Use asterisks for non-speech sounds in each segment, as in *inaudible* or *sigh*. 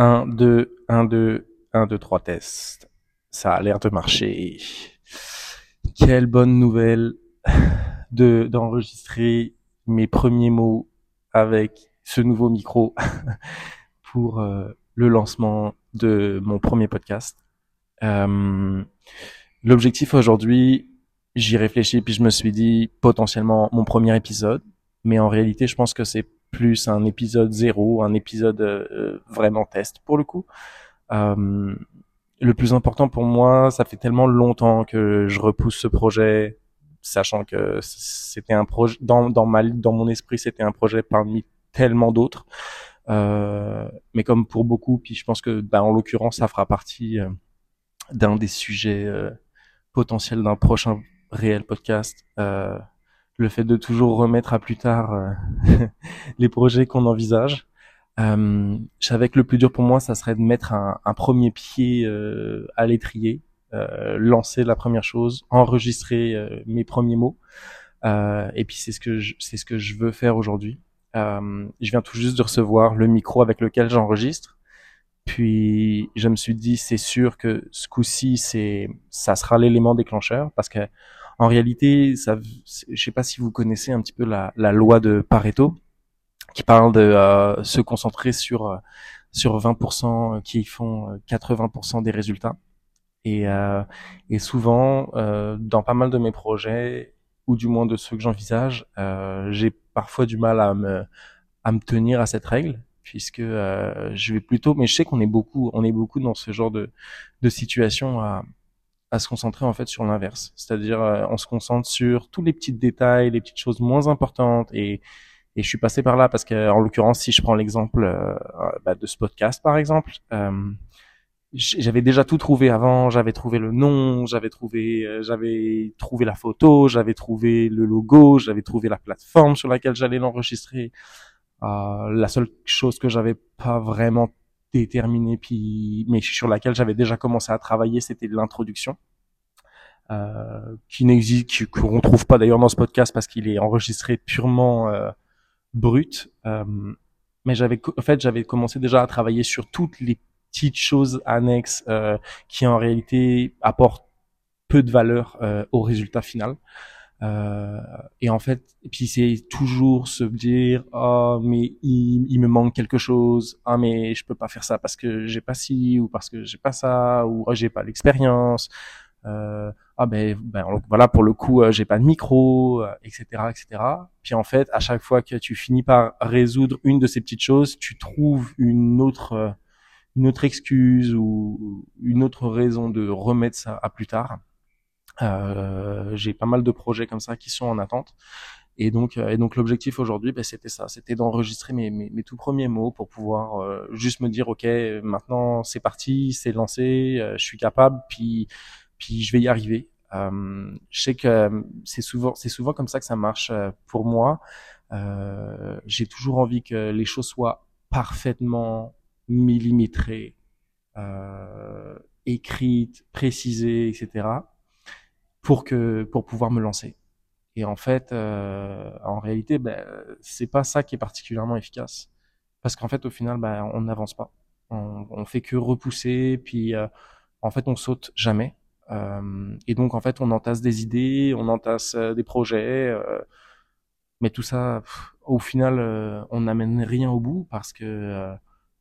1, 2, 1, 2, 1, 2, 3 tests. Ça a l'air de marcher. Quelle bonne nouvelle *laughs* de d'enregistrer mes premiers mots avec ce nouveau micro *laughs* pour euh, le lancement de mon premier podcast. Euh, L'objectif aujourd'hui, j'y réfléchis puis je me suis dit potentiellement mon premier épisode, mais en réalité je pense que c'est plus un épisode zéro, un épisode euh, vraiment test pour le coup. Euh, le plus important pour moi, ça fait tellement longtemps que je repousse ce projet, sachant que c'était un projet dans dans ma dans mon esprit, c'était un projet parmi tellement d'autres. Euh, mais comme pour beaucoup, puis je pense que bah, en l'occurrence, ça fera partie euh, d'un des sujets euh, potentiels d'un prochain réel podcast. Euh, le fait de toujours remettre à plus tard *laughs* les projets qu'on envisage. Euh, je savais que le plus dur pour moi, ça serait de mettre un, premier pied euh, à l'étrier, euh, lancer la première chose, enregistrer euh, mes premiers mots. Euh, et puis c'est ce que je, c'est ce que je veux faire aujourd'hui. Euh, je viens tout juste de recevoir le micro avec lequel j'enregistre. Puis je me suis dit c'est sûr que ce coup-ci c'est ça sera l'élément déclencheur parce que en réalité ça je sais pas si vous connaissez un petit peu la, la loi de Pareto qui parle de euh, se concentrer sur euh, sur 20% qui font 80% des résultats. Et, euh, et souvent, euh, dans pas mal de mes projets, ou du moins de ceux que j'envisage, euh, j'ai parfois du mal à me, à me tenir à cette règle, puisque euh, je vais plutôt, mais je sais qu'on est beaucoup, on est beaucoup dans ce genre de, de situation à, à se concentrer en fait sur l'inverse, c'est-à-dire euh, on se concentre sur tous les petits détails, les petites choses moins importantes et et je suis passé par là parce que, en l'occurrence, si je prends l'exemple euh, bah, de ce podcast, par exemple, euh, j'avais déjà tout trouvé avant. J'avais trouvé le nom, j'avais trouvé, euh, j'avais trouvé la photo, j'avais trouvé le logo, j'avais trouvé la plateforme sur laquelle j'allais l'enregistrer. Euh, la seule chose que j'avais pas vraiment déterminée, puis mais sur laquelle j'avais déjà commencé à travailler, c'était l'introduction. Euh, qui n'existe, qu'on trouve pas d'ailleurs dans ce podcast parce qu'il est enregistré purement euh, brut. Euh, mais j'avais, en fait, j'avais commencé déjà à travailler sur toutes les petites choses annexes euh, qui en réalité apportent peu de valeur euh, au résultat final. Euh, et en fait, et puis c'est toujours se dire ah oh, mais il, il, me manque quelque chose. Ah mais je peux pas faire ça parce que j'ai pas ci ou parce que j'ai pas ça ou oh, j'ai pas l'expérience. Euh, ah ben, ben voilà pour le coup euh, j'ai pas de micro etc euh, etc puis en fait à chaque fois que tu finis par résoudre une de ces petites choses tu trouves une autre euh, une autre excuse ou une autre raison de remettre ça à plus tard j'ai pas mal de projets comme ça qui sont en attente et donc, et donc l'objectif aujourd'hui, ben, c'était ça, c'était d'enregistrer mes, mes, mes, tout premiers mots pour pouvoir euh, juste me dire, ok, maintenant c'est parti, c'est lancé, euh, je suis capable, puis puis je vais y arriver. Euh, je sais que euh, c'est souvent c'est souvent comme ça que ça marche euh, pour moi. Euh, j'ai toujours envie que les choses soient parfaitement millimétrées, euh, écrites, précisées, etc. pour que pour pouvoir me lancer. Et en fait, euh, en réalité, ben, c'est pas ça qui est particulièrement efficace, parce qu'en fait, au final, ben, on n'avance pas. On, on fait que repousser, puis euh, en fait, on saute jamais. Euh, et donc en fait, on entasse des idées, on entasse euh, des projets, mais tout ça, au final, on n'amène rien au bout parce que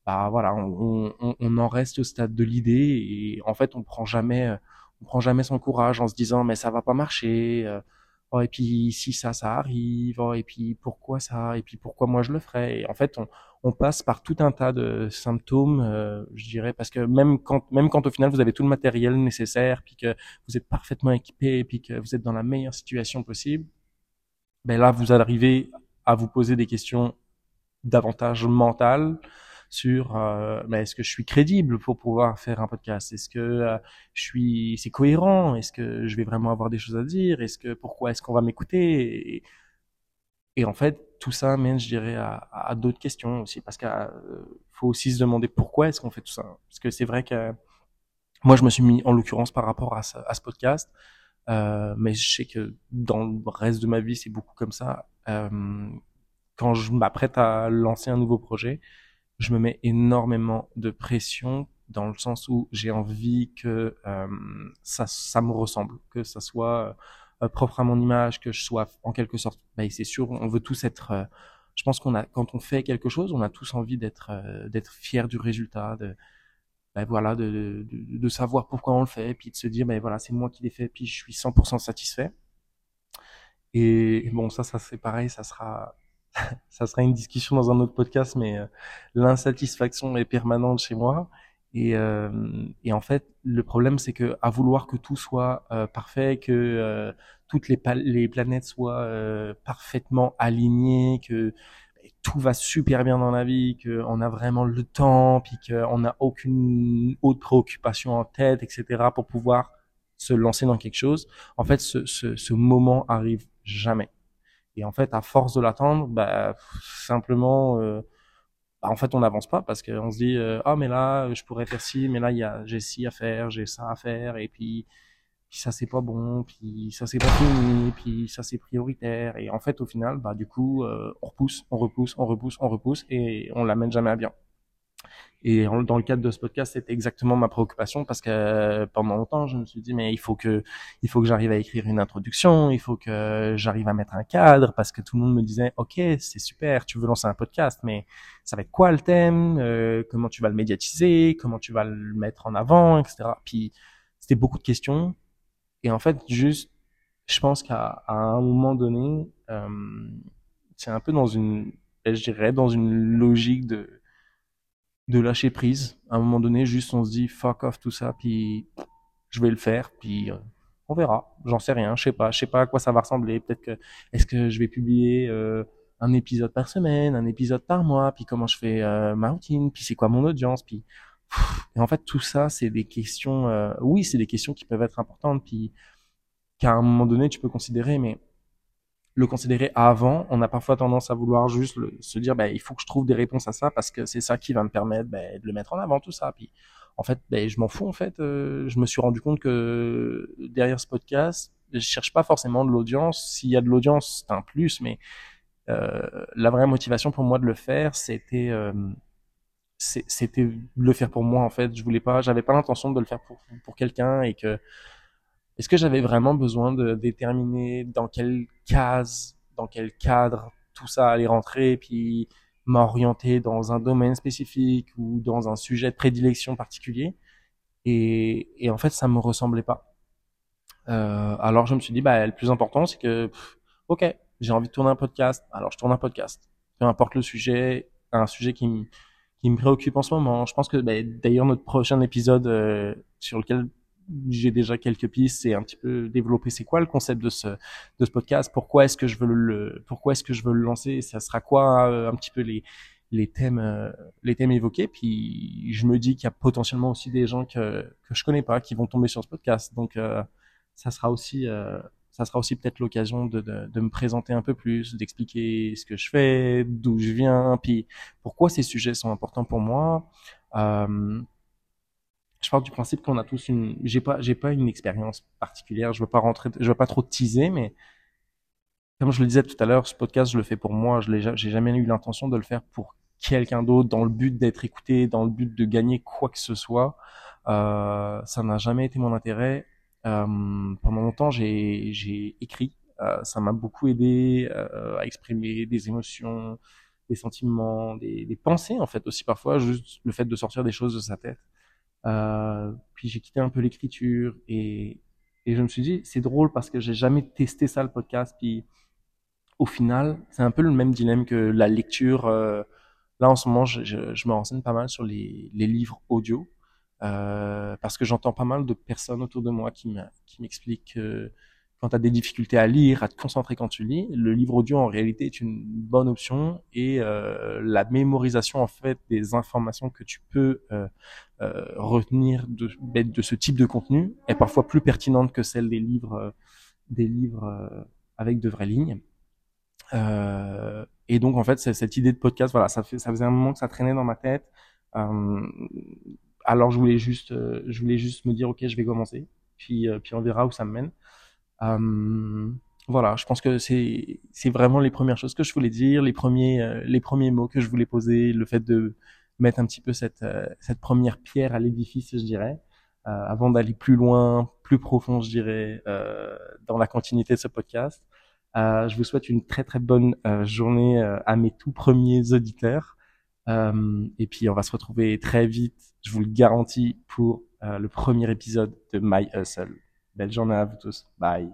bah voilà, on, on, on, en reste au stade de l'idée et en fait, on prend jamais, on prend jamais son courage en se disant mais ça va pas marcher. Oh, et puis si ça, ça arrive. Oh, et puis pourquoi ça Et puis pourquoi moi je le ferais Et en fait, on, on passe par tout un tas de symptômes, euh, je dirais, parce que même quand, même quand au final vous avez tout le matériel nécessaire, puis que vous êtes parfaitement équipé, puis que vous êtes dans la meilleure situation possible, ben là vous arrivez à vous poser des questions davantage mentales sur euh, ben est-ce que je suis crédible pour pouvoir faire un podcast? Est-ce que euh, je suis c'est cohérent? Est-ce que je vais vraiment avoir des choses à dire? Est-ce que pourquoi est-ce qu'on va m'écouter? Et, et, en fait tout ça mène, je dirais, à, à d'autres questions aussi, parce qu'il euh, faut aussi se demander pourquoi est-ce qu'on fait tout ça. Parce que c'est vrai que moi, je me suis mis en l'occurrence par rapport à ce, à ce podcast, euh, mais je sais que dans le reste de ma vie, c'est beaucoup comme ça. Euh, quand je m'apprête à lancer un nouveau projet, je me mets énormément de pression dans le sens où j'ai envie que euh, ça, ça me ressemble, que ça soit euh, propre à mon image, que je sois en quelque sorte. Bah, c'est sûr, on veut tous être. Euh, je pense qu'on a, quand on fait quelque chose, on a tous envie d'être d'être fier du résultat, de ben voilà, de, de, de, savoir pourquoi on le fait, puis de se dire, ben voilà, c'est moi qui l'ai fait, puis je suis 100% satisfait. Et bon, ça, ça c'est pareil, ça sera, *laughs* ça sera une discussion dans un autre podcast, mais euh, l'insatisfaction est permanente chez moi. Et, euh, et en fait, le problème, c'est que à vouloir que tout soit euh, parfait, que euh, toutes les, les planètes soient parfaitement alignées, que tout va super bien dans la vie, qu'on a vraiment le temps, puis qu'on n'a aucune autre préoccupation en tête, etc., pour pouvoir se lancer dans quelque chose. En fait, ce, ce, ce moment arrive jamais. Et en fait, à force de l'attendre, bah, simplement, euh, bah, en fait, on n'avance pas parce qu'on se dit, euh, ah, mais là, je pourrais faire ci, mais là, j'ai ci à faire, j'ai ça à faire, et puis, puis ça c'est pas bon, puis ça c'est pas fini, puis ça c'est prioritaire. Et en fait, au final, bah du coup, euh, on repousse, on repousse, on repousse, on repousse, et on l'amène jamais à bien. Et dans le cadre de ce podcast, c'était exactement ma préoccupation parce que euh, pendant longtemps, je me suis dit mais il faut que il faut que j'arrive à écrire une introduction, il faut que j'arrive à mettre un cadre parce que tout le monde me disait OK, c'est super, tu veux lancer un podcast, mais ça va être quoi le thème, euh, comment tu vas le médiatiser, comment tu vas le mettre en avant, etc. Puis c'était beaucoup de questions et en fait juste, je pense qu'à un moment donné, euh, c'est un peu dans une, je dirais dans une logique de de lâcher prise. À un moment donné, juste on se dit fuck off tout ça, puis je vais le faire, puis euh, on verra. J'en sais rien, je sais pas, je sais pas à quoi ça va ressembler. Peut-être que est-ce que je vais publier euh, un épisode par semaine, un épisode par mois, puis comment je fais euh, ma routine, puis c'est quoi mon audience, puis et en fait tout ça c'est des questions. oui, c'est des questions qui peuvent être importantes, puis qu'à un moment donné tu peux considérer, mais le considérer avant. On a parfois tendance à vouloir juste se dire, bah, il faut que je trouve des réponses à ça parce que c'est ça qui va me permettre bah, de le mettre en avant, tout ça. Puis, en fait, bah, je m'en fous. En fait, euh, je me suis rendu compte que derrière ce podcast, je cherche pas forcément de l'audience. S'il y a de l'audience, c'est un plus, mais euh, la vraie motivation pour moi de le faire, c'était euh, c'était le faire pour moi en fait. Je voulais pas, j'avais pas l'intention de le faire pour pour quelqu'un et que est-ce que j'avais vraiment besoin de déterminer dans quelle case, dans quel cadre tout ça allait rentrer, puis m'orienter dans un domaine spécifique ou dans un sujet de prédilection particulier? Et, et en fait ça me ressemblait pas. Euh, alors je me suis dit bah le plus important c'est que ok j'ai envie de tourner un podcast alors je tourne un podcast peu importe le sujet un sujet qui me qui me préoccupe en ce moment. Je pense que bah, d'ailleurs notre prochain épisode euh, sur lequel j'ai déjà quelques pistes et un petit peu développer c'est quoi le concept de ce de ce podcast pourquoi est-ce que je veux le pourquoi est-ce que je veux le lancer ça sera quoi euh, un petit peu les les thèmes euh, les thèmes évoqués puis je me dis qu'il y a potentiellement aussi des gens que que je connais pas qui vont tomber sur ce podcast donc euh, ça sera aussi ça sera aussi peut-être l'occasion de, de, de, me présenter un peu plus, d'expliquer ce que je fais, d'où je viens, puis pourquoi ces sujets sont importants pour moi. Je parle du principe qu'on a tous une j'ai pas j'ai pas une expérience particulière je veux pas rentrer je veux pas trop teaser mais comme je le disais tout à l'heure ce podcast je le fais pour moi je l'ai j'ai jamais eu l'intention de le faire pour quelqu'un d'autre dans le but d'être écouté dans le but de gagner quoi que ce soit. Euh, ça n'a jamais été mon intérêt. Euh, pendant longtemps j'ai j'ai écrit. Euh, ça m'a beaucoup aidé euh, à exprimer des émotions des sentiments des, des pensées en fait aussi parfois juste le fait de sortir des choses de sa tête euh, puis j'ai quitté un peu l'écriture et, et je me suis dit, c'est drôle parce que j'ai jamais testé ça le podcast. Puis au final, c'est un peu le même dilemme que la lecture. Euh, là en ce moment, je, me renseigne pas mal sur les, les livres audio euh, parce que j'entends pas mal de personnes autour de moi qui m'expliquent que quand tu as des difficultés à lire, à te concentrer quand tu lis, le livre audio en réalité est une bonne option et euh, la mémorisation en fait des informations que tu peux euh, euh, retenir de, de ce type de contenu est parfois plus pertinente que celle des livres euh, des livres euh, avec de vraies lignes. et donc en fait cette idée de podcast, voilà, ça faisait un moment que ça traînait dans ma tête. alors je voulais juste je voulais juste me dire ok je vais commencer puis puis on verra où ça me mène. Euh, voilà, je pense que c'est c'est vraiment les premières choses que je voulais dire, les premiers euh, les premiers mots que je voulais poser, le fait de mettre un petit peu cette, cette première pierre à l'édifice, je dirais, avant d'aller plus loin, plus profond, je dirais, dans la continuité de ce podcast. je vous souhaite une très très bonne journée à mes tout premiers auditeurs. et puis on va se retrouver très vite, je vous le garantis, pour le premier épisode de My Hustle. Belle journée à vous tous. Bye.